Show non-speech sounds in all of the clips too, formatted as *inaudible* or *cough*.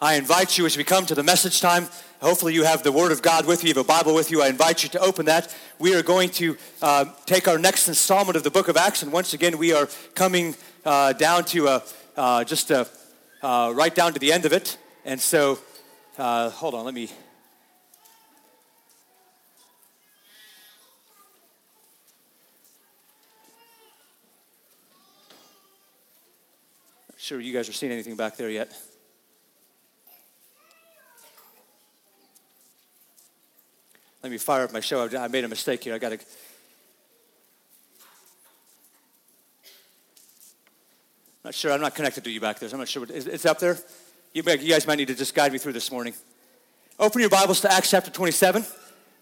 I invite you as we come to the message time. Hopefully, you have the Word of God with you, you have a Bible with you. I invite you to open that. We are going to uh, take our next installment of the book of Acts, and once again, we are coming uh, down to a, uh, just a, uh, right down to the end of it. And so, uh, hold on, let me. Sure you guys are seeing anything back there yet. Let me fire up my show. I made a mistake here. I got to. Not sure. I'm not connected to you back there. So I'm not sure. It's up there. You, you guys might need to just guide me through this morning. Open your Bibles to Acts chapter 27.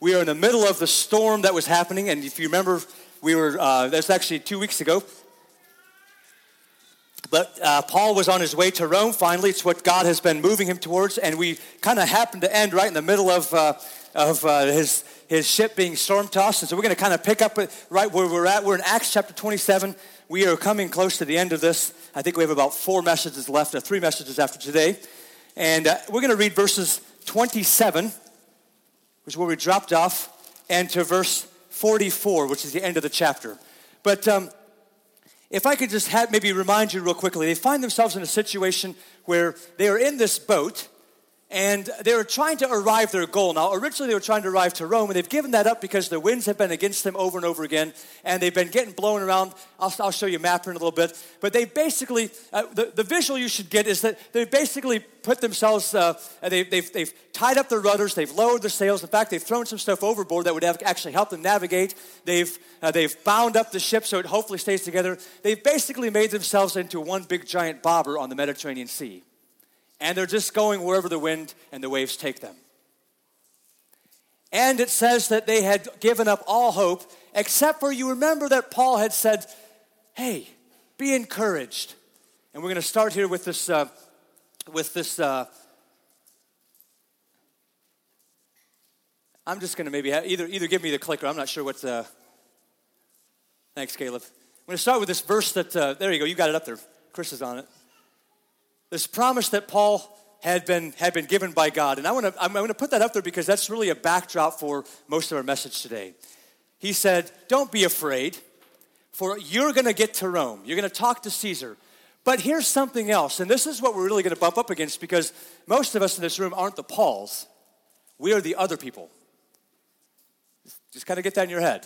We are in the middle of the storm that was happening, and if you remember, we were. Uh, that's actually two weeks ago. But uh, Paul was on his way to Rome. Finally, it's what God has been moving him towards, and we kind of happened to end right in the middle of. Uh, of uh, his, his ship being storm tossed. And so we're going to kind of pick up right where we're at. We're in Acts chapter 27. We are coming close to the end of this. I think we have about four messages left, or three messages after today. And uh, we're going to read verses 27, which is where we dropped off, and to verse 44, which is the end of the chapter. But um, if I could just have, maybe remind you real quickly, they find themselves in a situation where they are in this boat and they were trying to arrive their goal. Now, originally they were trying to arrive to Rome, and they've given that up because the winds have been against them over and over again, and they've been getting blown around. I'll, I'll show you a map in a little bit. But they basically, uh, the, the visual you should get is that they basically put themselves, uh, they, they've, they've tied up their rudders, they've lowered the sails. In fact, they've thrown some stuff overboard that would have actually help them navigate. They've, uh, they've bound up the ship so it hopefully stays together. They've basically made themselves into one big giant bobber on the Mediterranean Sea and they're just going wherever the wind and the waves take them. And it says that they had given up all hope, except for you remember that Paul had said, Hey, be encouraged. And we're going to start here with this, uh, with this. Uh, I'm just going to maybe have, either either give me the clicker. I'm not sure what's. Uh, thanks, Caleb. I'm going to start with this verse that. Uh, there you go. You got it up there. Chris is on it this promise that Paul had been, had been given by God. And I want to, I'm going to put that up there because that's really a backdrop for most of our message today. He said, Don't be afraid, for you're going to get to Rome. You're going to talk to Caesar. But here's something else, and this is what we're really going to bump up against because most of us in this room aren't the Pauls. We are the other people. Just kind of get that in your head.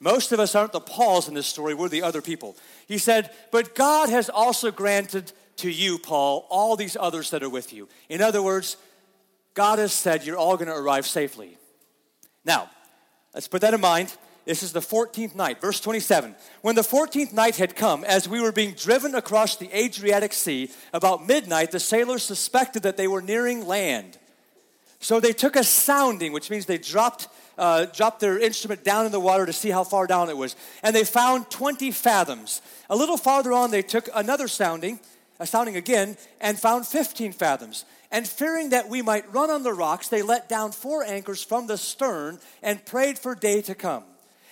Most of us aren't the Pauls in this story, we're the other people. He said, But God has also granted to you, Paul, all these others that are with you. In other words, God has said you're all going to arrive safely. Now, let's put that in mind. This is the 14th night, verse 27. When the 14th night had come, as we were being driven across the Adriatic Sea, about midnight, the sailors suspected that they were nearing land. So they took a sounding, which means they dropped, uh, dropped their instrument down in the water to see how far down it was. And they found 20 fathoms. A little farther on, they took another sounding, sounding again, and found 15 fathoms. And fearing that we might run on the rocks, they let down four anchors from the stern and prayed for day to come.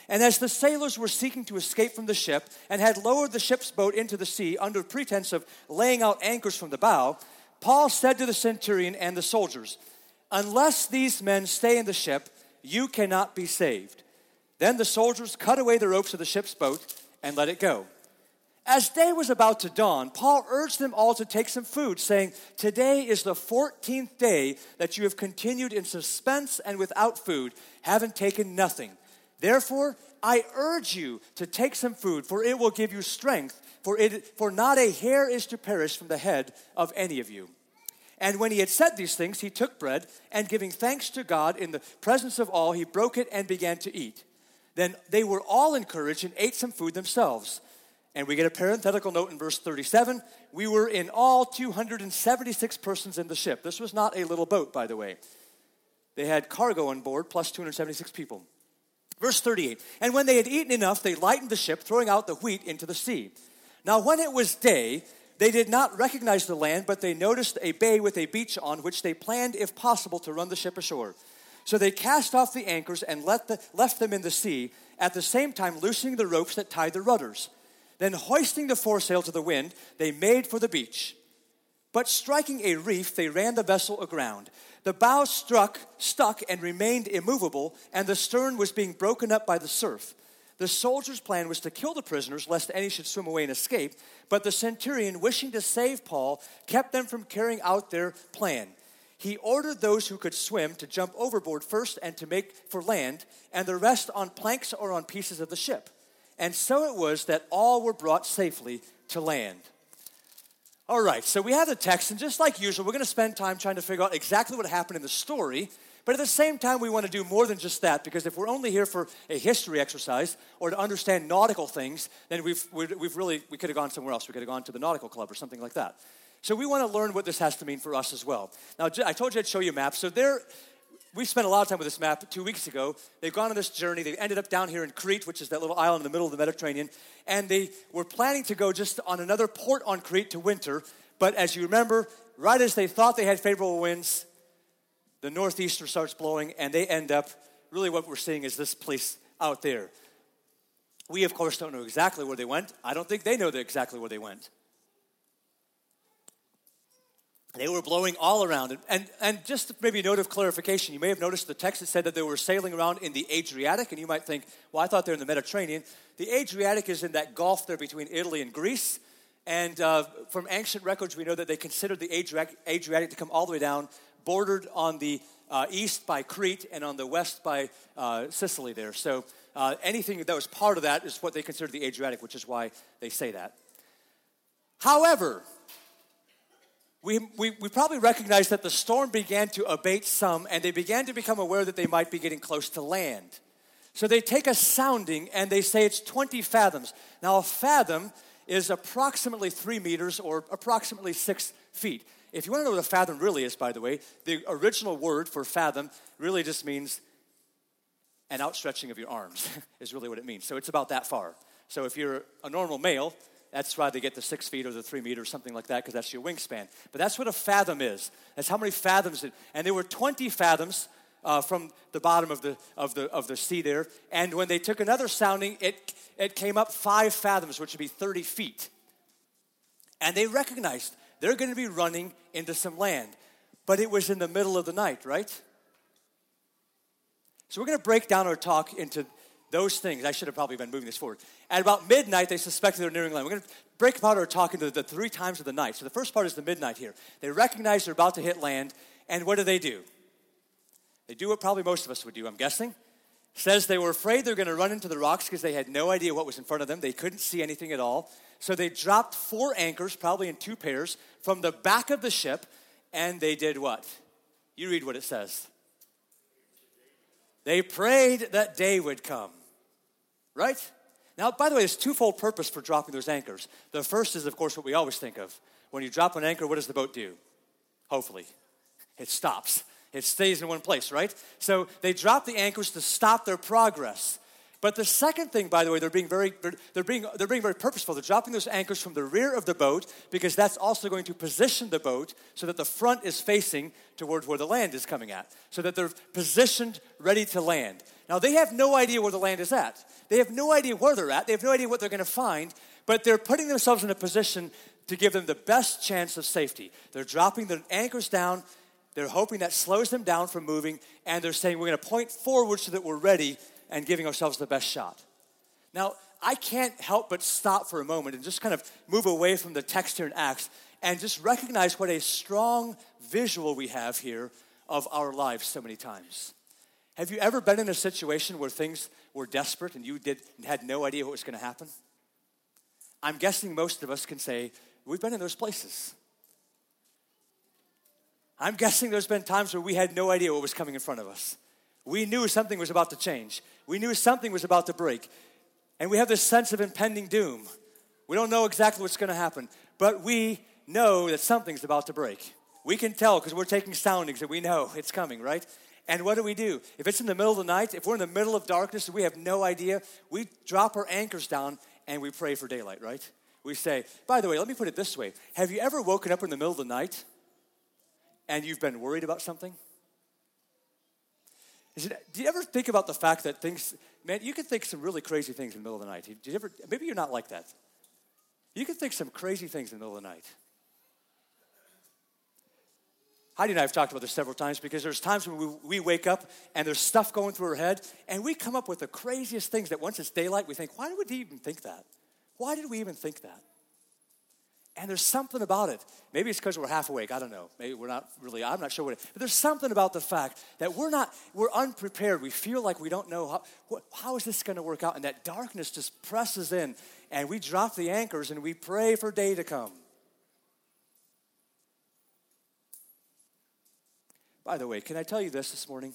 And as the sailors were seeking to escape from the ship and had lowered the ship's boat into the sea under pretense of laying out anchors from the bow, Paul said to the centurion and the soldiers, Unless these men stay in the ship, you cannot be saved. Then the soldiers cut away the ropes of the ship's boat and let it go. As day was about to dawn, Paul urged them all to take some food, saying, Today is the 14th day that you have continued in suspense and without food, having taken nothing. Therefore, I urge you to take some food, for it will give you strength, for, it, for not a hair is to perish from the head of any of you. And when he had said these things, he took bread, and giving thanks to God in the presence of all, he broke it and began to eat. Then they were all encouraged and ate some food themselves. And we get a parenthetical note in verse 37. We were in all 276 persons in the ship. This was not a little boat, by the way. They had cargo on board plus 276 people. Verse 38 And when they had eaten enough, they lightened the ship, throwing out the wheat into the sea. Now, when it was day, they did not recognize the land, but they noticed a bay with a beach on which they planned, if possible, to run the ship ashore. So they cast off the anchors and the, left them in the sea, at the same time loosening the ropes that tied the rudders. Then, hoisting the foresail to the wind, they made for the beach. But striking a reef, they ran the vessel aground. The bow struck, stuck, and remained immovable, and the stern was being broken up by the surf. The soldiers' plan was to kill the prisoners, lest any should swim away and escape. But the centurion, wishing to save Paul, kept them from carrying out their plan. He ordered those who could swim to jump overboard first and to make for land, and the rest on planks or on pieces of the ship. And so it was that all were brought safely to land. All right, so we have the text, and just like usual, we're going to spend time trying to figure out exactly what happened in the story. But at the same time, we want to do more than just that because if we're only here for a history exercise or to understand nautical things, then we've, we've really, we could have gone somewhere else. We could have gone to the nautical club or something like that. So we want to learn what this has to mean for us as well. Now, I told you I'd show you a map. So there, we spent a lot of time with this map two weeks ago. They've gone on this journey. They ended up down here in Crete, which is that little island in the middle of the Mediterranean. And they were planning to go just on another port on Crete to winter. But as you remember, right as they thought they had favorable winds, the northeaster starts blowing, and they end up really what we're seeing is this place out there. We, of course, don't know exactly where they went. I don't think they know exactly where they went. They were blowing all around. And, and, and just maybe a note of clarification, you may have noticed the text that said that they were sailing around in the Adriatic, and you might think, well, I thought they're in the Mediterranean. The Adriatic is in that gulf there between Italy and Greece. And uh, from ancient records, we know that they considered the Adriatic, Adriatic to come all the way down bordered on the uh, east by Crete and on the west by uh, Sicily there. So uh, anything that was part of that is what they considered the Adriatic, which is why they say that. However, we, we, we, probably recognize that the storm began to abate some and they began to become aware that they might be getting close to land. So they take a sounding and they say it's 20 fathoms. Now, a fathom is approximately three meters or approximately six feet. If you want to know what a fathom really is, by the way, the original word for fathom really just means an outstretching of your arms, *laughs* is really what it means. So it's about that far. So if you're a normal male, that's why they get the six feet or the three meters, something like that, because that's your wingspan. But that's what a fathom is. That's how many fathoms. It, and there were 20 fathoms uh, from the bottom of the, of, the, of the sea there. And when they took another sounding, it, it came up five fathoms, which would be 30 feet. And they recognized they're going to be running into some land. But it was in the middle of the night, right? So we're going to break down our talk into those things. I should have probably been moving this forward. At about midnight, they suspected they were nearing land. We're going to break apart our talk into the three times of the night. So the first part is the midnight here. They recognize they're about to hit land, and what do they do? They do what probably most of us would do, I'm guessing. Says they were afraid they're going to run into the rocks because they had no idea what was in front of them. They couldn't see anything at all. So they dropped four anchors, probably in two pairs, from the back of the ship, and they did what? You read what it says. They prayed that day would come. Right? Now, by the way, there's twofold purpose for dropping those anchors. The first is, of course, what we always think of. When you drop an anchor, what does the boat do? Hopefully, it stops. It stays in one place, right? So they drop the anchors to stop their progress. But the second thing, by the way, they're being very, they're being, they're being very purposeful. They're dropping those anchors from the rear of the boat because that's also going to position the boat so that the front is facing towards where the land is coming at, so that they're positioned ready to land. Now, they have no idea where the land is at. They have no idea where they're at. They have no idea what they're going to find, but they're putting themselves in a position to give them the best chance of safety. They're dropping the anchors down. They're hoping that slows them down from moving, and they're saying, We're going to point forward so that we're ready and giving ourselves the best shot. Now, I can't help but stop for a moment and just kind of move away from the text here in Acts and just recognize what a strong visual we have here of our lives so many times. Have you ever been in a situation where things were desperate and you did, had no idea what was going to happen? I'm guessing most of us can say, we've been in those places. I'm guessing there's been times where we had no idea what was coming in front of us. We knew something was about to change. We knew something was about to break. And we have this sense of impending doom. We don't know exactly what's going to happen, but we know that something's about to break. We can tell because we're taking soundings and we know it's coming, right? And what do we do? If it's in the middle of the night, if we're in the middle of darkness and we have no idea, we drop our anchors down and we pray for daylight, right? We say, by the way, let me put it this way Have you ever woken up in the middle of the night and you've been worried about something? It, do you ever think about the fact that things, man, you can think some really crazy things in the middle of the night. Do you ever, maybe you're not like that. You can think some crazy things in the middle of the night. Heidi and I have talked about this several times because there's times when we, we wake up and there's stuff going through our head, and we come up with the craziest things that once it's daylight, we think, why would we even think that? Why did we even think that? And there's something about it. Maybe it's because we're half awake. I don't know. Maybe we're not really, I'm not sure what it is. But there's something about the fact that we're not, we're unprepared. We feel like we don't know how, how is this going to work out? And that darkness just presses in, and we drop the anchors and we pray for day to come. By the way, can I tell you this this morning?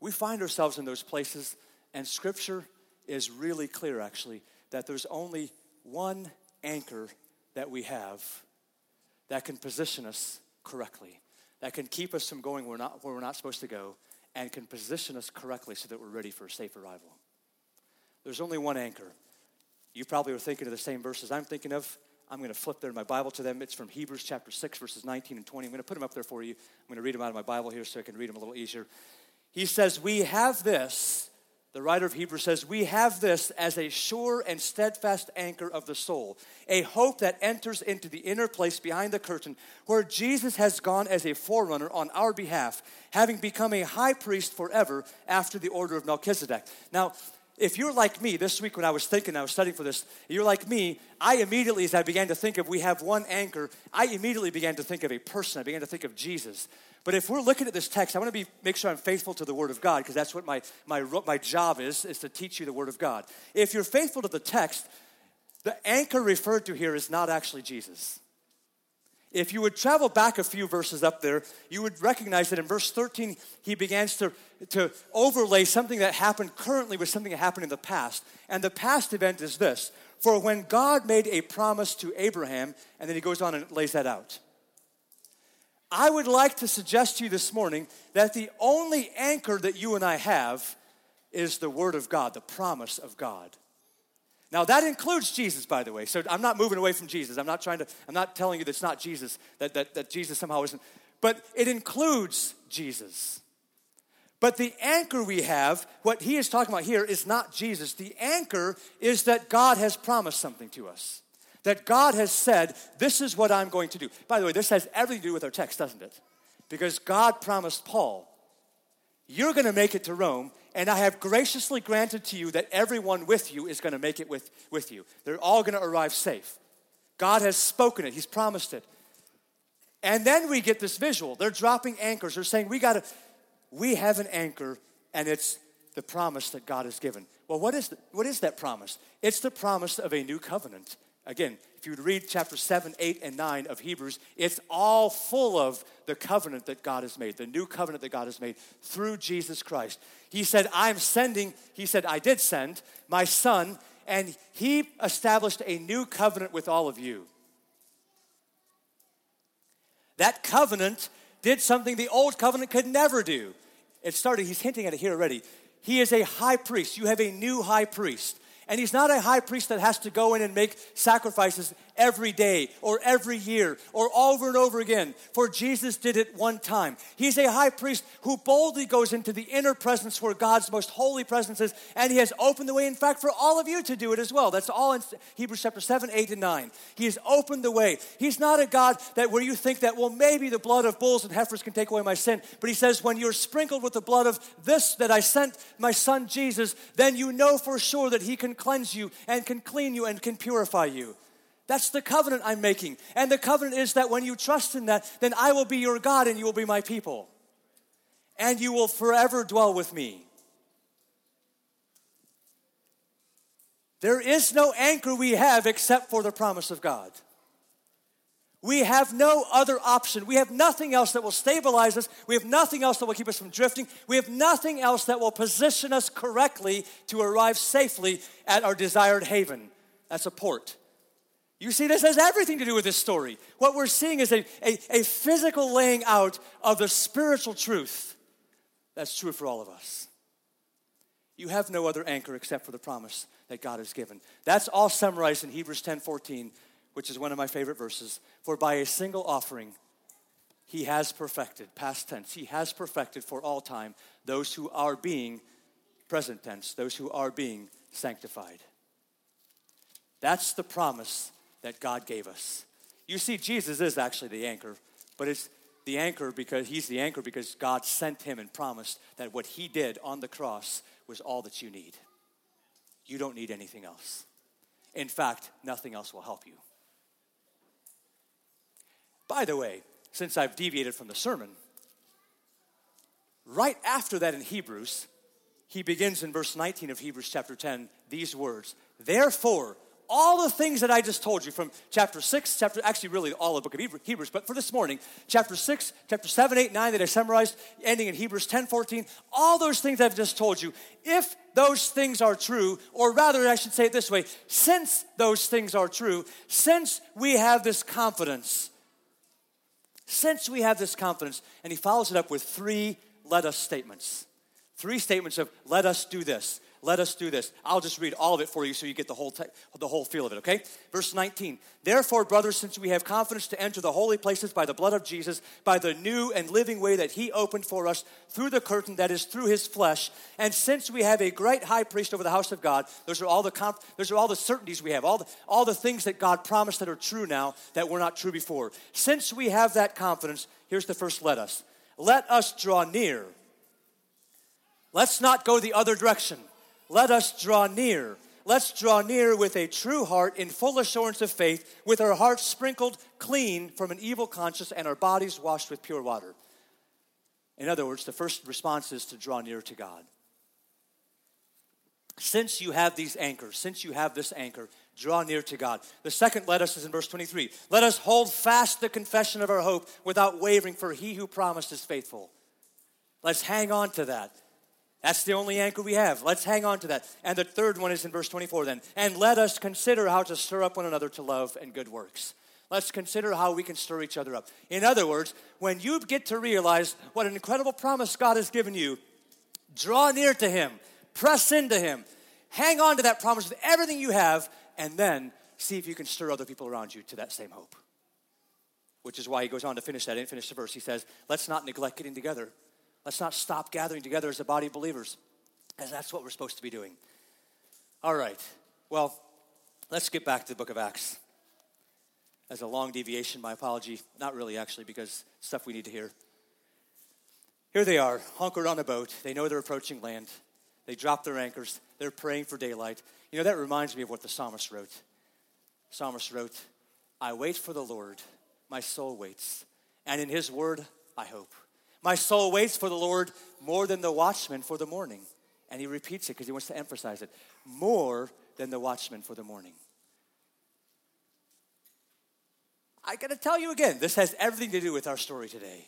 We find ourselves in those places, and Scripture is really clear, actually, that there's only one anchor that we have that can position us correctly, that can keep us from going where, not, where we're not supposed to go, and can position us correctly so that we're ready for a safe arrival. There's only one anchor. You probably are thinking of the same verses I'm thinking of. I'm going to flip there in my Bible to them. It's from Hebrews chapter 6, verses 19 and 20. I'm going to put them up there for you. I'm going to read them out of my Bible here so I can read them a little easier. He says, We have this, the writer of Hebrews says, We have this as a sure and steadfast anchor of the soul, a hope that enters into the inner place behind the curtain, where Jesus has gone as a forerunner on our behalf, having become a high priest forever after the order of Melchizedek. Now, if you're like me, this week when I was thinking, I was studying for this, you're like me, I immediately, as I began to think of we have one anchor, I immediately began to think of a person. I began to think of Jesus. But if we're looking at this text, I want to be, make sure I'm faithful to the Word of God because that's what my, my, my job is, is to teach you the Word of God. If you're faithful to the text, the anchor referred to here is not actually Jesus. If you would travel back a few verses up there, you would recognize that in verse 13, he begins to, to overlay something that happened currently with something that happened in the past. And the past event is this For when God made a promise to Abraham, and then he goes on and lays that out. I would like to suggest to you this morning that the only anchor that you and I have is the Word of God, the promise of God. Now that includes Jesus, by the way. So I'm not moving away from Jesus. I'm not trying to, I'm not telling you that it's not Jesus, that, that, that Jesus somehow isn't. But it includes Jesus. But the anchor we have, what he is talking about here, is not Jesus. The anchor is that God has promised something to us. That God has said, This is what I'm going to do. By the way, this has everything to do with our text, doesn't it? Because God promised Paul, You're going to make it to Rome, and I have graciously granted to you that everyone with you is going to make it with, with you. They're all going to arrive safe. God has spoken it, He's promised it. And then we get this visual. They're dropping anchors. They're saying, We got to, we have an anchor, and it's the promise that God has given. Well, what is, the, what is that promise? It's the promise of a new covenant. Again, if you would read chapter 7, 8, and 9 of Hebrews, it's all full of the covenant that God has made, the new covenant that God has made through Jesus Christ. He said, I'm sending, he said, I did send my son, and he established a new covenant with all of you. That covenant did something the old covenant could never do. It started, he's hinting at it here already. He is a high priest. You have a new high priest. And he's not a high priest that has to go in and make sacrifices every day or every year or over and over again, for Jesus did it one time. He's a high priest who boldly goes into the inner presence where God's most holy presence is, and he has opened the way, in fact, for all of you to do it as well. That's all in Hebrews chapter 7, 8, and 9. He has opened the way. He's not a God that where you think that, well, maybe the blood of bulls and heifers can take away my sin, but he says, when you're sprinkled with the blood of this that I sent my son Jesus, then you know for sure that he can cleanse you and can clean you and can purify you. That's the covenant I'm making. And the covenant is that when you trust in that, then I will be your God and you will be my people. And you will forever dwell with me. There is no anchor we have except for the promise of God. We have no other option. We have nothing else that will stabilize us. We have nothing else that will keep us from drifting. We have nothing else that will position us correctly to arrive safely at our desired haven. That's a port. You see, this has everything to do with this story. What we're seeing is a, a, a, physical laying out of the spiritual truth that's true for all of us. You have no other anchor except for the promise that God has given. That's all summarized in Hebrews 10 14, which is one of my favorite verses. For by a single offering, he has perfected, past tense, he has perfected for all time those who are being, present tense, those who are being sanctified. That's the promise that God gave us. You see, Jesus is actually the anchor, but it's the anchor because he's the anchor because God sent him and promised that what he did on the cross was all that you need. You don't need anything else. In fact, nothing else will help you. By the way, since I've deviated from the sermon, right after that in Hebrews, he begins in verse 19 of Hebrews chapter 10 these words Therefore, all the things that I just told you from chapter 6, chapter, actually, really all the book of Hebrews, but for this morning, chapter 6, chapter 7, 8, 9 that I summarized, ending in Hebrews 10, 14, all those things I've just told you, if those things are true, or rather, I should say it this way, since those things are true, since we have this confidence, since we have this confidence, and he follows it up with three let us statements. Three statements of let us do this let us do this. I'll just read all of it for you so you get the whole, te- the whole feel of it, okay? Verse 19. Therefore, brothers, since we have confidence to enter the holy places by the blood of Jesus, by the new and living way that he opened for us through the curtain that is through his flesh, and since we have a great high priest over the house of God, those are all the, conf- those are all the certainties we have, all the, all the things that God promised that are true now that were not true before. Since we have that confidence, here's the first let us. Let us draw near. Let's not go the other direction let us draw near. Let's draw near with a true heart in full assurance of faith, with our hearts sprinkled clean from an evil conscience and our bodies washed with pure water. In other words, the first response is to draw near to God. Since you have these anchors, since you have this anchor, draw near to God. The second let us is in verse 23. Let us hold fast the confession of our hope without wavering, for he who promised is faithful. Let's hang on to that. That's the only anchor we have. Let's hang on to that. And the third one is in verse 24 then. And let us consider how to stir up one another to love and good works. Let's consider how we can stir each other up. In other words, when you get to realize what an incredible promise God has given you, draw near to Him, press into Him, hang on to that promise with everything you have, and then see if you can stir other people around you to that same hope. Which is why he goes on to finish that. and finish the verse. He says, Let's not neglect getting together Let's not stop gathering together as a body of believers, as that's what we're supposed to be doing. All right, well, let's get back to the book of Acts. As a long deviation, my apology. Not really, actually, because stuff we need to hear. Here they are, hunkered on a boat. They know they're approaching land. They drop their anchors. They're praying for daylight. You know, that reminds me of what the psalmist wrote. Psalmist wrote, I wait for the Lord, my soul waits, and in his word I hope. My soul waits for the Lord more than the watchman for the morning. And he repeats it because he wants to emphasize it more than the watchman for the morning. I got to tell you again, this has everything to do with our story today.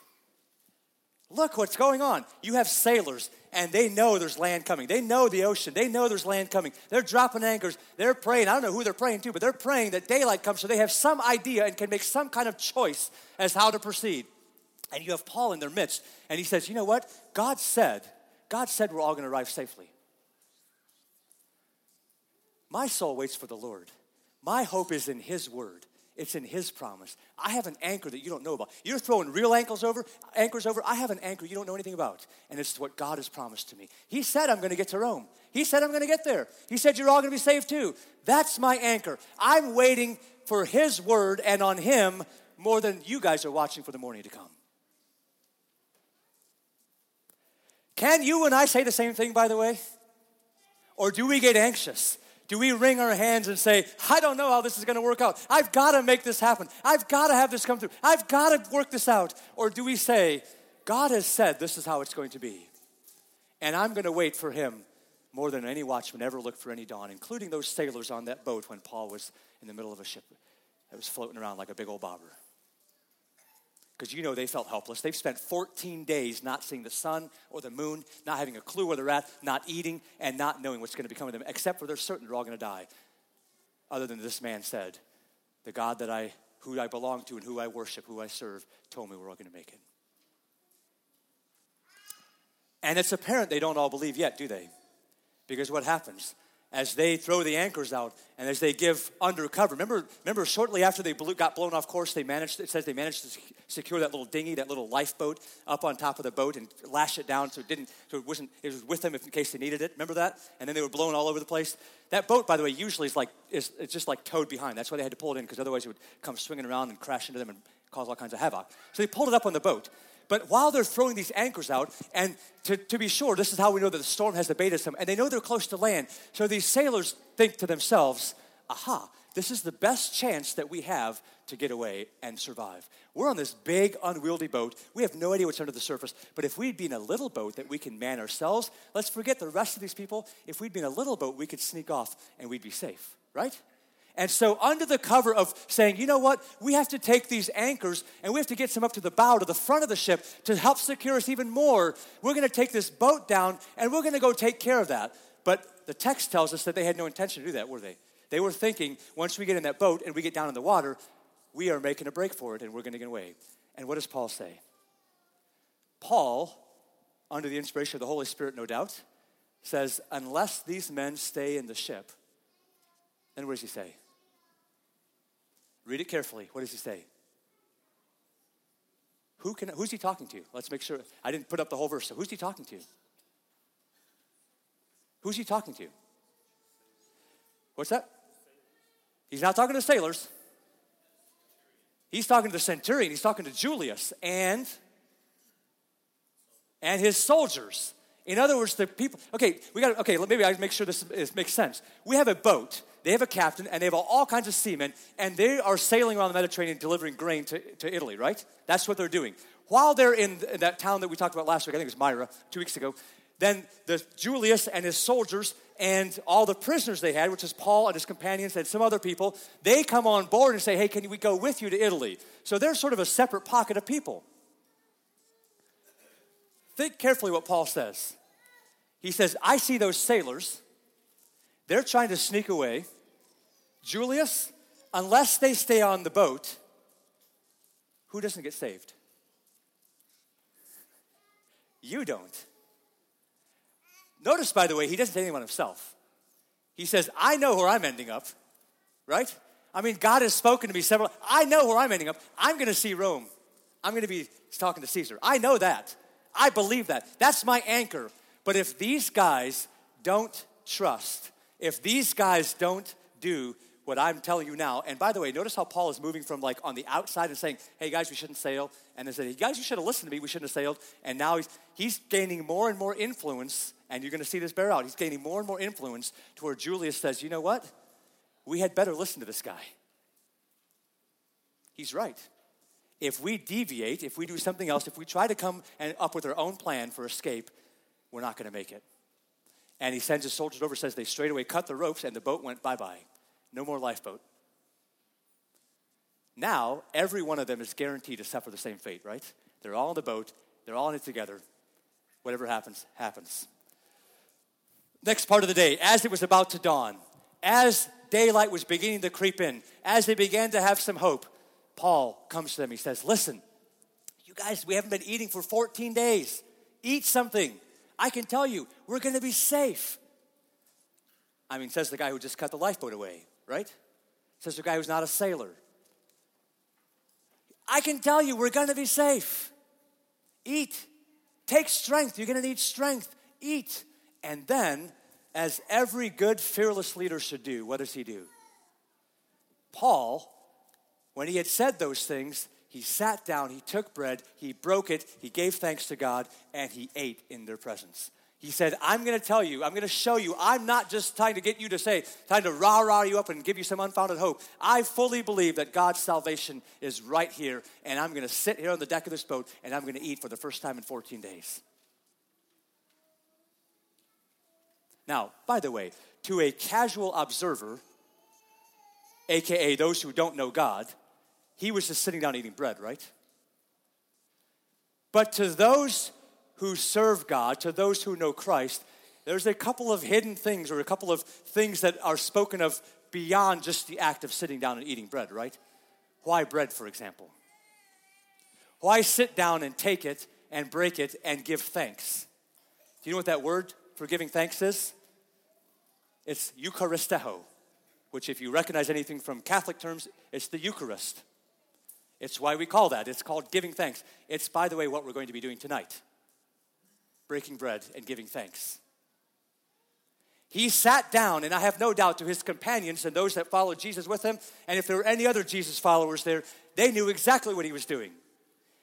Look what's going on. You have sailors, and they know there's land coming. They know the ocean. They know there's land coming. They're dropping anchors. They're praying. I don't know who they're praying to, but they're praying that daylight comes so they have some idea and can make some kind of choice as how to proceed. And you have Paul in their midst, and he says, You know what? God said, God said we're all going to arrive safely. My soul waits for the Lord. My hope is in His word. It's in His promise. I have an anchor that you don't know about. You're throwing real anchors over, anchors over. I have an anchor you don't know anything about, and it's what God has promised to me. He said I'm going to get to Rome. He said I'm going to get there. He said you're all going to be saved too. That's my anchor. I'm waiting for His word and on Him more than you guys are watching for the morning to come. Can you and I say the same thing, by the way? Or do we get anxious? Do we wring our hands and say, I don't know how this is going to work out. I've got to make this happen. I've got to have this come through. I've got to work this out. Or do we say, God has said this is how it's going to be. And I'm going to wait for him more than any watchman ever looked for any dawn, including those sailors on that boat when Paul was in the middle of a ship that was floating around like a big old bobber because you know they felt helpless. They've spent 14 days not seeing the sun or the moon, not having a clue where they're at, not eating, and not knowing what's going to become of them, except for they're certain they're all going to die. Other than this man said, The God that I, who I belong to and who I worship, who I serve, told me we're all going to make it. And it's apparent they don't all believe yet, do they? Because what happens? As they throw the anchors out and as they give undercover. Remember, remember shortly after they blew, got blown off course, they managed, it says they managed to secure that little dinghy, that little lifeboat up on top of the boat and lash it down so it didn't, so it wasn't, it was with them in case they needed it. Remember that? And then they were blown all over the place. That boat, by the way, usually is like, is, it's just like towed behind. That's why they had to pull it in because otherwise it would come swinging around and crash into them and cause all kinds of havoc. So they pulled it up on the boat. But while they're throwing these anchors out, and to, to be sure, this is how we know that the storm has abated some, and they know they're close to land. So these sailors think to themselves, aha, this is the best chance that we have to get away and survive. We're on this big, unwieldy boat. We have no idea what's under the surface. But if we'd be in a little boat that we can man ourselves, let's forget the rest of these people. If we'd be in a little boat, we could sneak off and we'd be safe, right? And so, under the cover of saying, you know what, we have to take these anchors and we have to get some up to the bow, to the front of the ship to help secure us even more, we're going to take this boat down and we're going to go take care of that. But the text tells us that they had no intention to do that, were they? They were thinking, once we get in that boat and we get down in the water, we are making a break for it and we're going to get away. And what does Paul say? Paul, under the inspiration of the Holy Spirit, no doubt, says, unless these men stay in the ship, then what does he say? Read it carefully. What does he say? Who can, who's he talking to? Let's make sure. I didn't put up the whole verse. So who's he talking to? Who's he talking to? What's that? He's not talking to sailors. He's talking to the centurion. He's talking to Julius and and his soldiers. In other words, the people. Okay, we got. Okay, maybe I make sure this, this makes sense. We have a boat they have a captain and they have all kinds of seamen, and they are sailing around the Mediterranean delivering grain to, to Italy, right? That's what they're doing. While they're in, in that town that we talked about last week, I think it was Myra, two weeks ago, then the Julius and his soldiers and all the prisoners they had, which is Paul and his companions and some other people, they come on board and say, Hey, can we go with you to Italy? So they're sort of a separate pocket of people. Think carefully what Paul says. He says, I see those sailors they're trying to sneak away. Julius, unless they stay on the boat, who doesn't get saved? You don't. Notice, by the way, he doesn't say anything about himself. He says, I know where I'm ending up, right? I mean, God has spoken to me several. I know where I'm ending up. I'm going to see Rome. I'm going to be talking to Caesar. I know that. I believe that. That's my anchor. But if these guys don't trust, if these guys don't do what I'm telling you now, and by the way, notice how Paul is moving from like on the outside and saying, hey guys, we shouldn't sail, and then saying, hey guys, you should have listened to me, we shouldn't have sailed, and now he's, he's gaining more and more influence, and you're gonna see this bear out. He's gaining more and more influence to where Julius says, you know what? We had better listen to this guy. He's right. If we deviate, if we do something else, if we try to come and up with our own plan for escape, we're not gonna make it. And he sends his soldiers over, says they straight away cut the ropes, and the boat went bye bye. No more lifeboat. Now, every one of them is guaranteed to suffer the same fate, right? They're all in the boat, they're all in it together. Whatever happens, happens. Next part of the day, as it was about to dawn, as daylight was beginning to creep in, as they began to have some hope, Paul comes to them. He says, Listen, you guys, we haven't been eating for 14 days. Eat something. I can tell you, we're going to be safe. I mean, says the guy who just cut the lifeboat away, right? Says the guy who's not a sailor. I can tell you, we're going to be safe. Eat. Take strength. You're going to need strength. Eat. And then, as every good, fearless leader should do, what does he do? Paul, when he had said those things, he sat down, he took bread, he broke it, he gave thanks to God, and he ate in their presence. He said, I'm going to tell you, I'm going to show you, I'm not just trying to get you to say, trying to rah rah you up and give you some unfounded hope. I fully believe that God's salvation is right here, and I'm going to sit here on the deck of this boat and I'm going to eat for the first time in 14 days. Now, by the way, to a casual observer, aka those who don't know God, he was just sitting down eating bread, right? But to those who serve God, to those who know Christ, there's a couple of hidden things or a couple of things that are spoken of beyond just the act of sitting down and eating bread, right? Why bread, for example? Why sit down and take it and break it and give thanks? Do you know what that word for giving thanks is? It's Eucharisteo, which, if you recognize anything from Catholic terms, it's the Eucharist. It's why we call that. It's called giving thanks. It's, by the way, what we're going to be doing tonight breaking bread and giving thanks. He sat down, and I have no doubt to his companions and those that followed Jesus with him, and if there were any other Jesus followers there, they knew exactly what he was doing.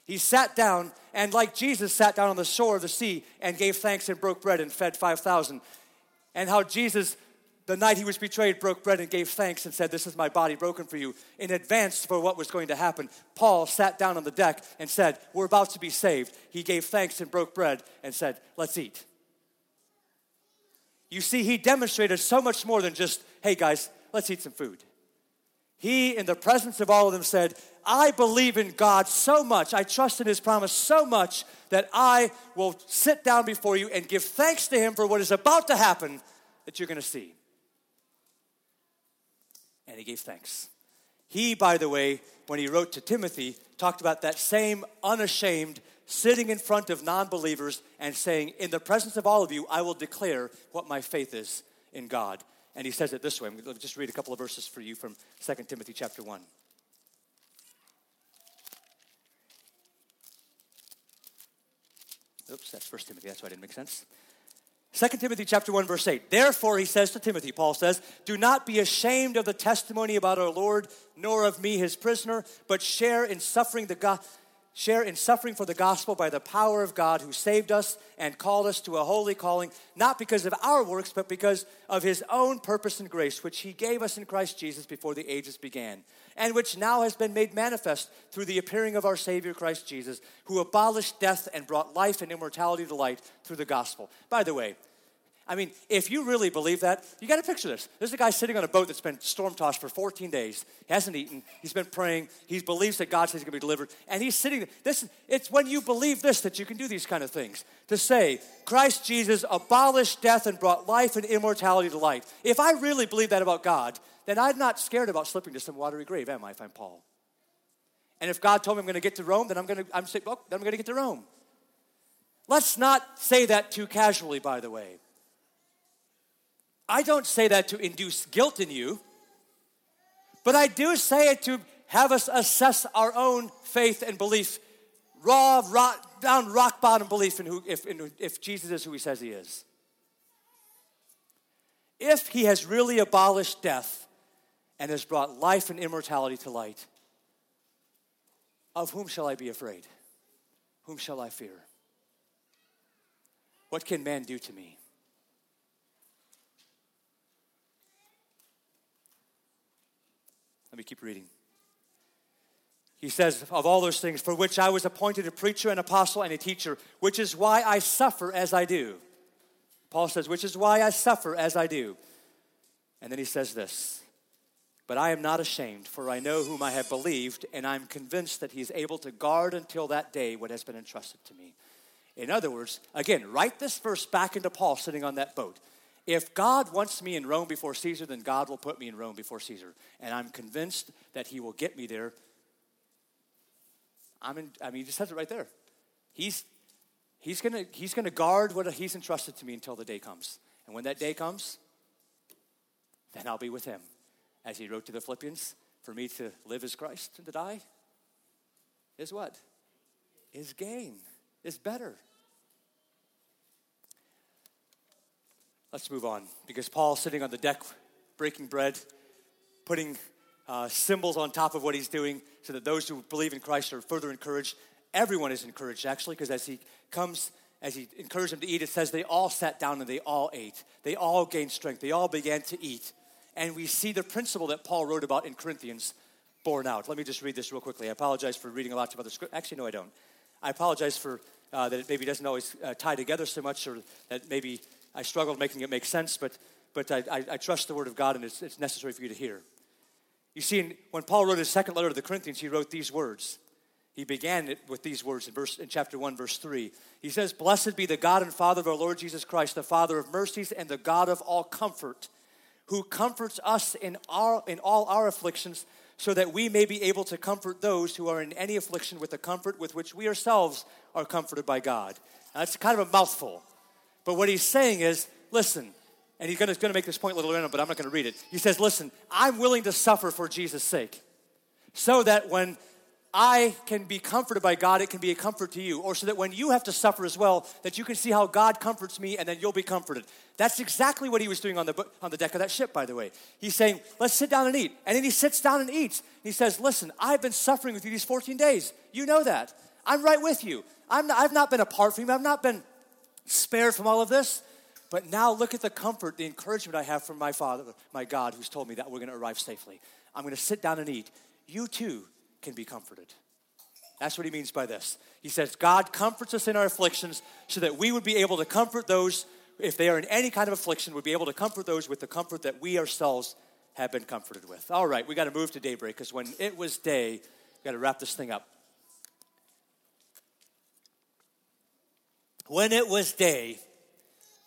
He sat down, and like Jesus sat down on the shore of the sea and gave thanks and broke bread and fed 5,000. And how Jesus, the night he was betrayed, broke bread and gave thanks and said, This is my body broken for you, in advance for what was going to happen. Paul sat down on the deck and said, We're about to be saved. He gave thanks and broke bread and said, Let's eat. You see, he demonstrated so much more than just, Hey guys, let's eat some food. He, in the presence of all of them, said, I believe in God so much, I trust in His promise so much that I will sit down before you and give thanks to Him for what is about to happen that you're going to see. And He gave thanks. He, by the way, when he wrote to Timothy, talked about that same unashamed sitting in front of non believers and saying, In the presence of all of you, I will declare what my faith is in God. And he says it this way. I'm going to just read a couple of verses for you from 2 Timothy chapter 1. Oops, that's 1 Timothy. That's why it didn't make sense. 2 Timothy chapter 1 verse 8. Therefore he says to Timothy, Paul says, "Do not be ashamed of the testimony about our Lord, nor of me his prisoner, but share in suffering the God share in suffering for the gospel by the power of God who saved us and called us to a holy calling, not because of our works, but because of his own purpose and grace, which he gave us in Christ Jesus before the ages began, and which now has been made manifest through the appearing of our Savior Christ Jesus, who abolished death and brought life and immortality to light through the gospel. By the way, I mean, if you really believe that, you got to picture this. There's a guy sitting on a boat that's been storm tossed for 14 days. He hasn't eaten. He's been praying. He believes that God says he's going to be delivered. And he's sitting there. This, it's when you believe this that you can do these kind of things. To say, Christ Jesus abolished death and brought life and immortality to light. If I really believe that about God, then I'm not scared about slipping to some watery grave, am I, if I'm Paul? And if God told me I'm going to get to Rome, then I'm going to, I'm oh, then I'm going to get to Rome. Let's not say that too casually, by the way. I don't say that to induce guilt in you, but I do say it to have us assess our own faith and belief, raw, down rock bottom belief in who, if, in, if Jesus is who he says he is. If he has really abolished death and has brought life and immortality to light, of whom shall I be afraid? Whom shall I fear? What can man do to me? Let me keep reading. He says, Of all those things for which I was appointed a preacher, an apostle, and a teacher, which is why I suffer as I do. Paul says, Which is why I suffer as I do. And then he says this But I am not ashamed, for I know whom I have believed, and I'm convinced that he is able to guard until that day what has been entrusted to me. In other words, again, write this verse back into Paul sitting on that boat. If God wants me in Rome before Caesar, then God will put me in Rome before Caesar. And I'm convinced that He will get me there. I'm in, I mean, He just says it right there. He's, he's going he's gonna guard what He's entrusted to me until the day comes. And when that day comes, then I'll be with Him. As He wrote to the Philippians, for me to live is Christ and to die is what? Is gain, is better. Let's move on because Paul's sitting on the deck breaking bread, putting uh, symbols on top of what he's doing so that those who believe in Christ are further encouraged. Everyone is encouraged, actually, because as he comes, as he encouraged them to eat, it says they all sat down and they all ate. They all gained strength. They all began to eat. And we see the principle that Paul wrote about in Corinthians borne out. Let me just read this real quickly. I apologize for reading a lot of other scripture. Actually, no, I don't. I apologize for uh, that it maybe doesn't always uh, tie together so much, or that maybe I struggled making it make sense, but, but I, I, I trust the Word of God and it's, it's necessary for you to hear. You see, when Paul wrote his second letter to the Corinthians, he wrote these words. He began it with these words in, verse, in chapter 1, verse 3. He says, Blessed be the God and Father of our Lord Jesus Christ, the Father of mercies and the God of all comfort, who comforts us in, our, in all our afflictions, so that we may be able to comfort those who are in any affliction with the comfort with which we ourselves are comforted by God. Now, that's kind of a mouthful. But what he's saying is, listen, and he's going to, make this point a little later, but I'm not going to read it. He says, listen, I'm willing to suffer for Jesus' sake so that when I can be comforted by God, it can be a comfort to you. Or so that when you have to suffer as well, that you can see how God comforts me and then you'll be comforted. That's exactly what he was doing on the, on the deck of that ship, by the way. He's saying, let's sit down and eat. And then he sits down and eats. He says, listen, I've been suffering with you these 14 days. You know that. I'm right with you. Not, I've not been apart from you. I've not been spared from all of this. But now look at the comfort, the encouragement I have from my Father, my God, who's told me that we're going to arrive safely. I'm going to sit down and eat. You too can be comforted. That's what he means by this. He says, God comforts us in our afflictions so that we would be able to comfort those, if they are in any kind of affliction, would be able to comfort those with the comfort that we ourselves have been comforted with. All right, we got to move to daybreak because when it was day, we got to wrap this thing up. When it was day,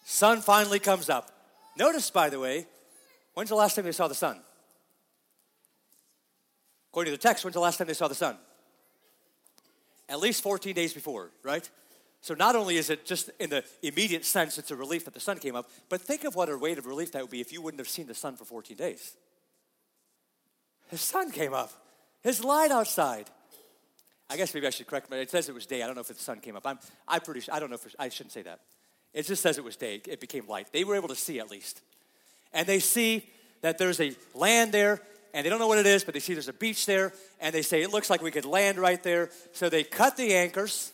sun finally comes up. Notice, by the way, when's the last time they saw the sun? According to the text, when's the last time they saw the sun? At least 14 days before, right? So not only is it just in the immediate sense, it's a relief that the sun came up, but think of what a weight of relief that would be if you wouldn't have seen the sun for 14 days. The sun came up. His light outside. I guess maybe I should correct, but it says it was day. I don't know if the sun came up. I'm, I pretty sure, I don't know if I shouldn't say that. It just says it was day. It became light. They were able to see at least. And they see that there's a land there and they don't know what it is, but they see there's a beach there, and they say, It looks like we could land right there. So they cut the anchors.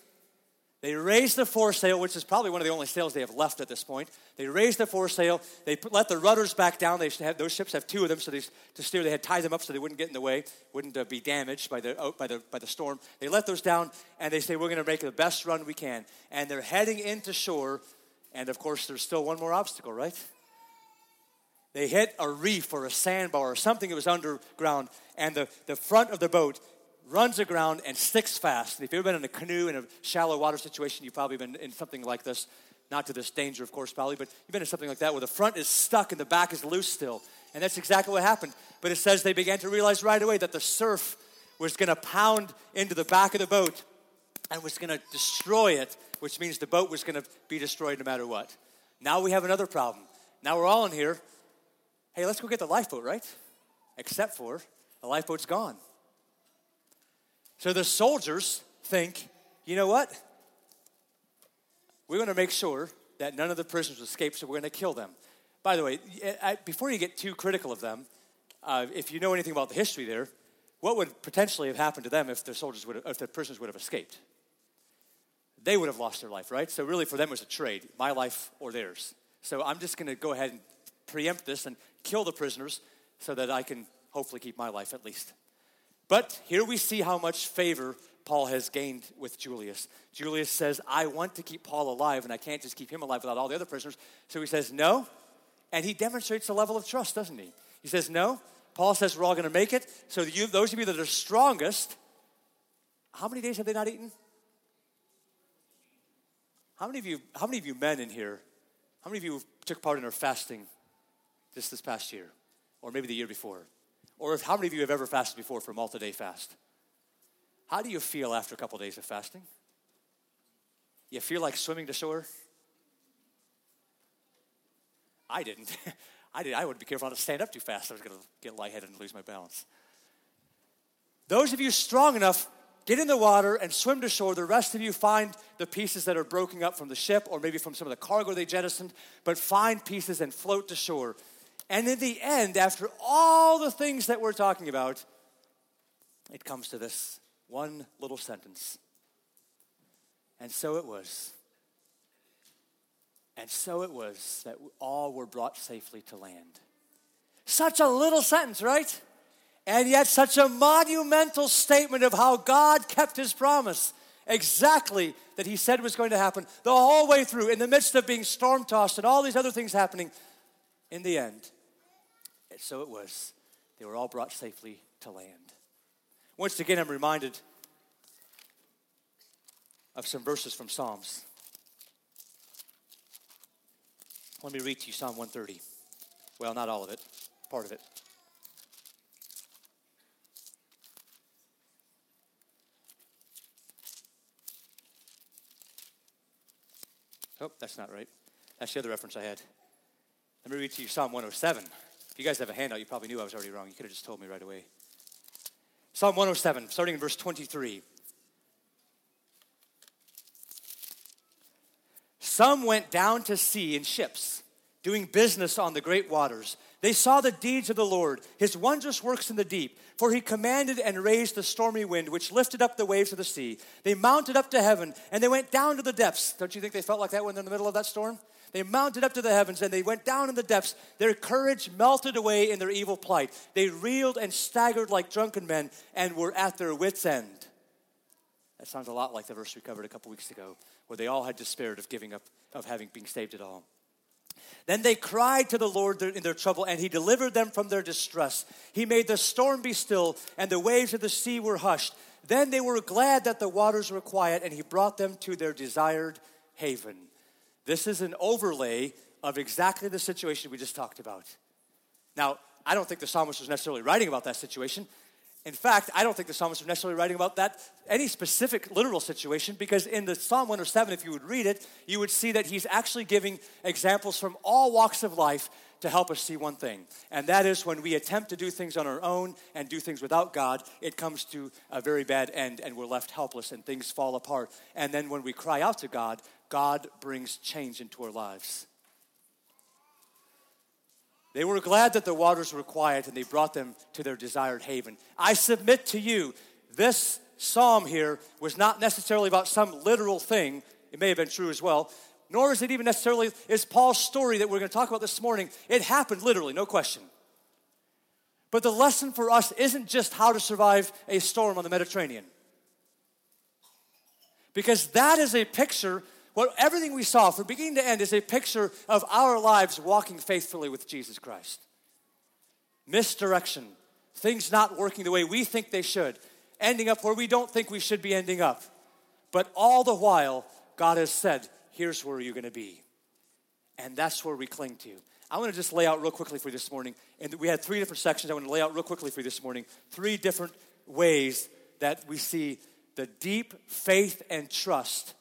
They raise the foresail, which is probably one of the only sails they have left at this point. They raise the foresail. They put, let the rudders back down. They have, those ships have two of them, so they, to steer, they had tied them up so they wouldn't get in the way, wouldn't uh, be damaged by the, oh, by, the, by the storm. They let those down, and they say, We're going to make the best run we can. And they're heading into shore, and of course, there's still one more obstacle, right? they hit a reef or a sandbar or something that was underground, and the, the front of the boat runs aground and sticks fast. If you've ever been in a canoe in a shallow water situation, you've probably been in something like this. Not to this danger, of course, probably, but you've been in something like that where the front is stuck and the back is loose still. And that's exactly what happened. But it says they began to realize right away that the surf was going to pound into the back of the boat and was going to destroy it, which means the boat was going to be destroyed no matter what. Now we have another problem. Now we're all in here hey, let's go get the lifeboat, right? Except for the lifeboat's gone. So the soldiers think, you know what? We're going to make sure that none of the prisoners escape, so we're going to kill them. By the way, before you get too critical of them, uh, if you know anything about the history there, what would potentially have happened to them if the soldiers would if the prisoners would have escaped? They would have lost their life, right? So really, for them, it was a trade: my life or theirs. So I'm just going to go ahead and preempt this and kill the prisoners so that I can hopefully keep my life at least. But here we see how much favor Paul has gained with Julius. Julius says, I want to keep Paul alive, and I can't just keep him alive without all the other prisoners. So he says, No. And he demonstrates a level of trust, doesn't he? He says, No. Paul says, We're all going to make it. So you, those of you that are strongest, how many days have they not eaten? How many of you, how many of you men in here, how many of you took part in our fasting just this past year, or maybe the year before? Or if, how many of you have ever fasted before for a multi day fast? How do you feel after a couple of days of fasting? You feel like swimming to shore? I didn't. *laughs* I did. I would be careful not to stand up too fast. I was going to get lightheaded and lose my balance. Those of you strong enough, get in the water and swim to shore. The rest of you find the pieces that are broken up from the ship or maybe from some of the cargo they jettisoned, but find pieces and float to shore. And in the end, after all the things that we're talking about, it comes to this one little sentence. And so it was. And so it was that all were brought safely to land. Such a little sentence, right? And yet, such a monumental statement of how God kept his promise. Exactly that he said was going to happen the whole way through, in the midst of being storm tossed and all these other things happening. In the end, so it was. They were all brought safely to land. Once again, I'm reminded of some verses from Psalms. Let me read to you Psalm 130. Well, not all of it, part of it. Oh, that's not right. That's the other reference I had. Let me read to you Psalm 107. If you guys have a handout, you probably knew I was already wrong. You could have just told me right away. Psalm 107, starting in verse 23. Some went down to sea in ships, doing business on the great waters. They saw the deeds of the Lord, his wondrous works in the deep. For he commanded and raised the stormy wind, which lifted up the waves of the sea. They mounted up to heaven, and they went down to the depths. Don't you think they felt like that when they're in the middle of that storm? They mounted up to the heavens and they went down in the depths. Their courage melted away in their evil plight. They reeled and staggered like drunken men and were at their wits' end. That sounds a lot like the verse we covered a couple weeks ago, where they all had despaired of giving up, of having been saved at all. Then they cried to the Lord in their trouble, and He delivered them from their distress. He made the storm be still, and the waves of the sea were hushed. Then they were glad that the waters were quiet, and He brought them to their desired haven. This is an overlay of exactly the situation we just talked about. Now, I don't think the psalmist was necessarily writing about that situation. In fact, I don't think the psalmist was necessarily writing about that any specific literal situation because in the Psalm 107, if you would read it, you would see that he's actually giving examples from all walks of life to help us see one thing. And that is when we attempt to do things on our own and do things without God, it comes to a very bad end and we're left helpless and things fall apart. And then when we cry out to God, God brings change into our lives. They were glad that the waters were quiet and they brought them to their desired haven. I submit to you, this psalm here was not necessarily about some literal thing. It may have been true as well, nor is it even necessarily is Paul's story that we're going to talk about this morning. It happened literally, no question. But the lesson for us isn't just how to survive a storm on the Mediterranean. Because that is a picture what everything we saw from beginning to end is a picture of our lives walking faithfully with Jesus Christ. Misdirection, things not working the way we think they should, ending up where we don't think we should be ending up. But all the while, God has said, here's where you're going to be. And that's where we cling to. I want to just lay out real quickly for you this morning. And we had three different sections. I want to lay out real quickly for you this morning. Three different ways that we see the deep faith and trust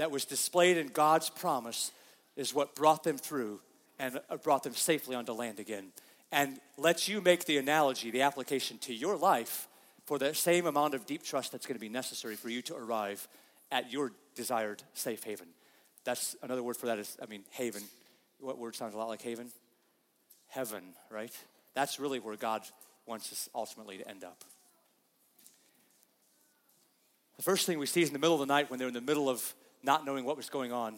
that was displayed in God's promise is what brought them through and uh, brought them safely onto land again. And lets you make the analogy, the application to your life for the same amount of deep trust that's going to be necessary for you to arrive at your desired safe haven. That's another word for that is, I mean, haven. What word sounds a lot like haven? Heaven, right? That's really where God wants us ultimately to end up. The first thing we see is in the middle of the night when they're in the middle of not knowing what was going on.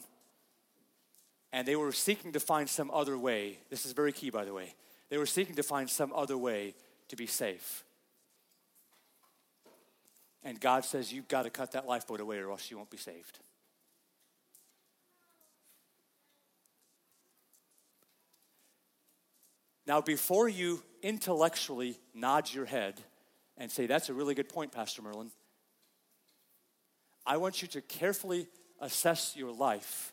And they were seeking to find some other way. This is very key, by the way. They were seeking to find some other way to be safe. And God says, You've got to cut that lifeboat away or else you won't be saved. Now, before you intellectually nod your head and say, That's a really good point, Pastor Merlin, I want you to carefully assess your life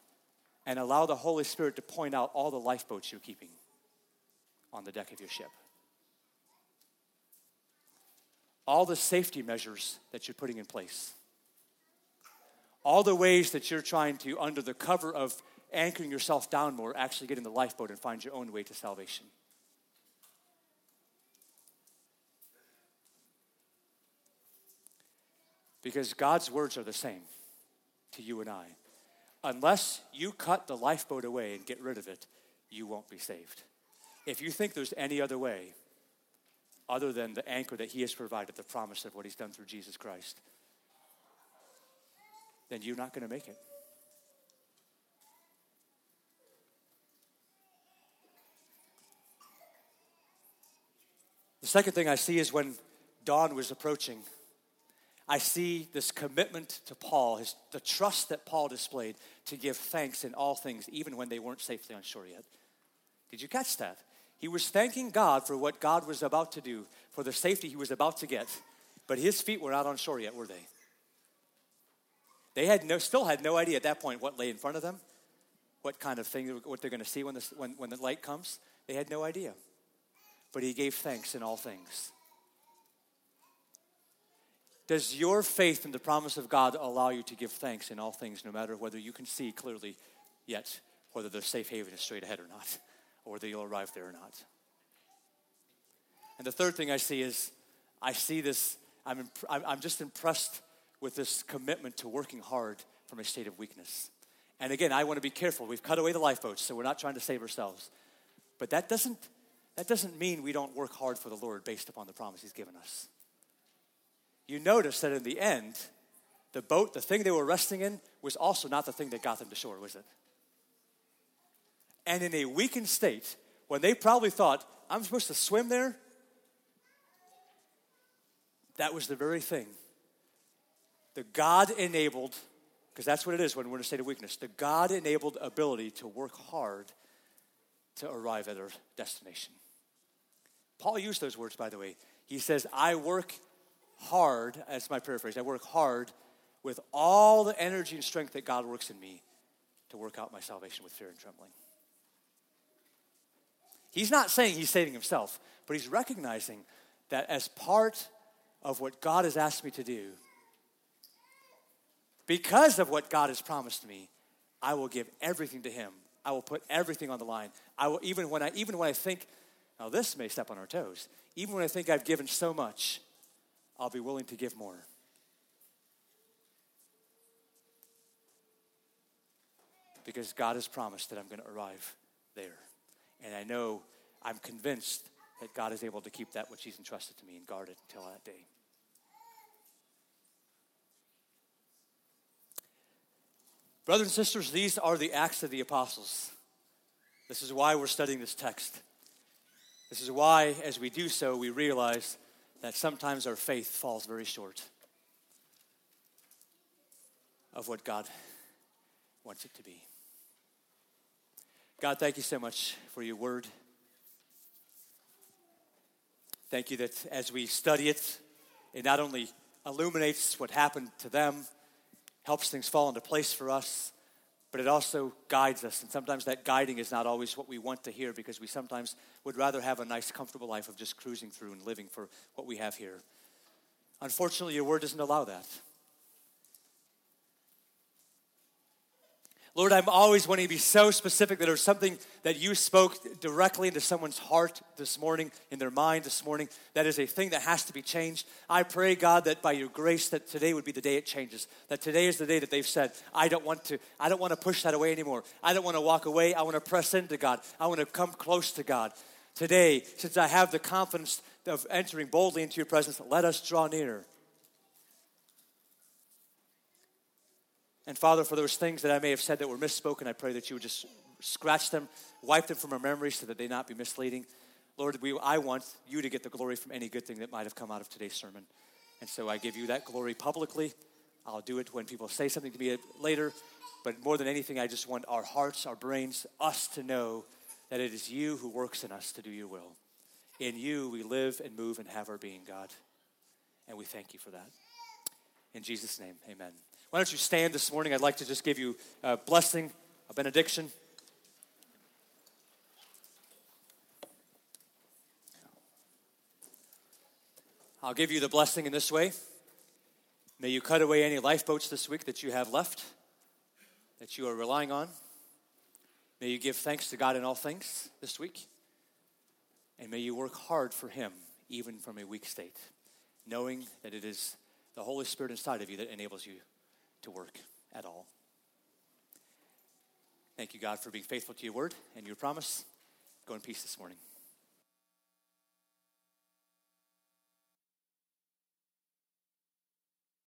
and allow the Holy Spirit to point out all the lifeboats you're keeping on the deck of your ship. All the safety measures that you're putting in place. All the ways that you're trying to, under the cover of anchoring yourself down more, actually get in the lifeboat and find your own way to salvation. Because God's words are the same to you and I. Unless you cut the lifeboat away and get rid of it, you won't be saved. If you think there's any other way other than the anchor that He has provided, the promise of what He's done through Jesus Christ, then you're not going to make it. The second thing I see is when dawn was approaching. I see this commitment to Paul, his, the trust that Paul displayed to give thanks in all things, even when they weren't safely on shore yet. Did you catch that? He was thanking God for what God was about to do, for the safety he was about to get, but his feet were not on shore yet, were they? They had no, still had no idea at that point what lay in front of them, what kind of thing, what they're going to see when, this, when, when the light comes. They had no idea. But he gave thanks in all things. Does your faith in the promise of God allow you to give thanks in all things, no matter whether you can see clearly yet whether the safe haven is straight ahead or not, or whether you'll arrive there or not? And the third thing I see is I see this I'm, imp- I'm just impressed with this commitment to working hard from a state of weakness. And again, I want to be careful. We've cut away the lifeboats, so we're not trying to save ourselves. But that doesn't, that doesn't mean we don't work hard for the Lord based upon the promise He's given us. You notice that in the end, the boat, the thing they were resting in, was also not the thing that got them to shore, was it? And in a weakened state, when they probably thought, I'm supposed to swim there, that was the very thing. The God enabled, because that's what it is when we're in a state of weakness, the God enabled ability to work hard to arrive at our destination. Paul used those words, by the way. He says, I work hard, as my paraphrase, I work hard with all the energy and strength that God works in me to work out my salvation with fear and trembling. He's not saying he's saving himself, but he's recognizing that as part of what God has asked me to do, because of what God has promised me, I will give everything to him. I will put everything on the line. I will even when I even when I think, now this may step on our toes, even when I think I've given so much, I'll be willing to give more. Because God has promised that I'm going to arrive there. And I know, I'm convinced that God is able to keep that which He's entrusted to me and guard it until that day. Brothers and sisters, these are the Acts of the Apostles. This is why we're studying this text. This is why, as we do so, we realize that sometimes our faith falls very short of what God wants it to be. God, thank you so much for your word. Thank you that as we study it, it not only illuminates what happened to them, helps things fall into place for us, but it also guides us. And sometimes that guiding is not always what we want to hear because we sometimes would rather have a nice, comfortable life of just cruising through and living for what we have here. Unfortunately, your word doesn't allow that. Lord, I'm always wanting to be so specific that there's something that you spoke directly into someone's heart this morning, in their mind this morning, that is a thing that has to be changed. I pray, God, that by your grace, that today would be the day it changes. That today is the day that they've said, I don't want to, I don't want to push that away anymore. I don't want to walk away. I want to press into God. I want to come close to God. Today, since I have the confidence of entering boldly into your presence, let us draw near. And Father, for those things that I may have said that were misspoken, I pray that you would just scratch them, wipe them from our memory so that they not be misleading. Lord, we, I want you to get the glory from any good thing that might have come out of today's sermon. And so I give you that glory publicly. I'll do it when people say something to me later. But more than anything, I just want our hearts, our brains, us to know that it is you who works in us to do your will. In you, we live and move and have our being, God. And we thank you for that. In Jesus' name, amen. Why don't you stand this morning? I'd like to just give you a blessing, a benediction. I'll give you the blessing in this way. May you cut away any lifeboats this week that you have left, that you are relying on. May you give thanks to God in all things this week. And may you work hard for Him, even from a weak state, knowing that it is the Holy Spirit inside of you that enables you to work at all. Thank you, God, for being faithful to your word and your promise. Go in peace this morning.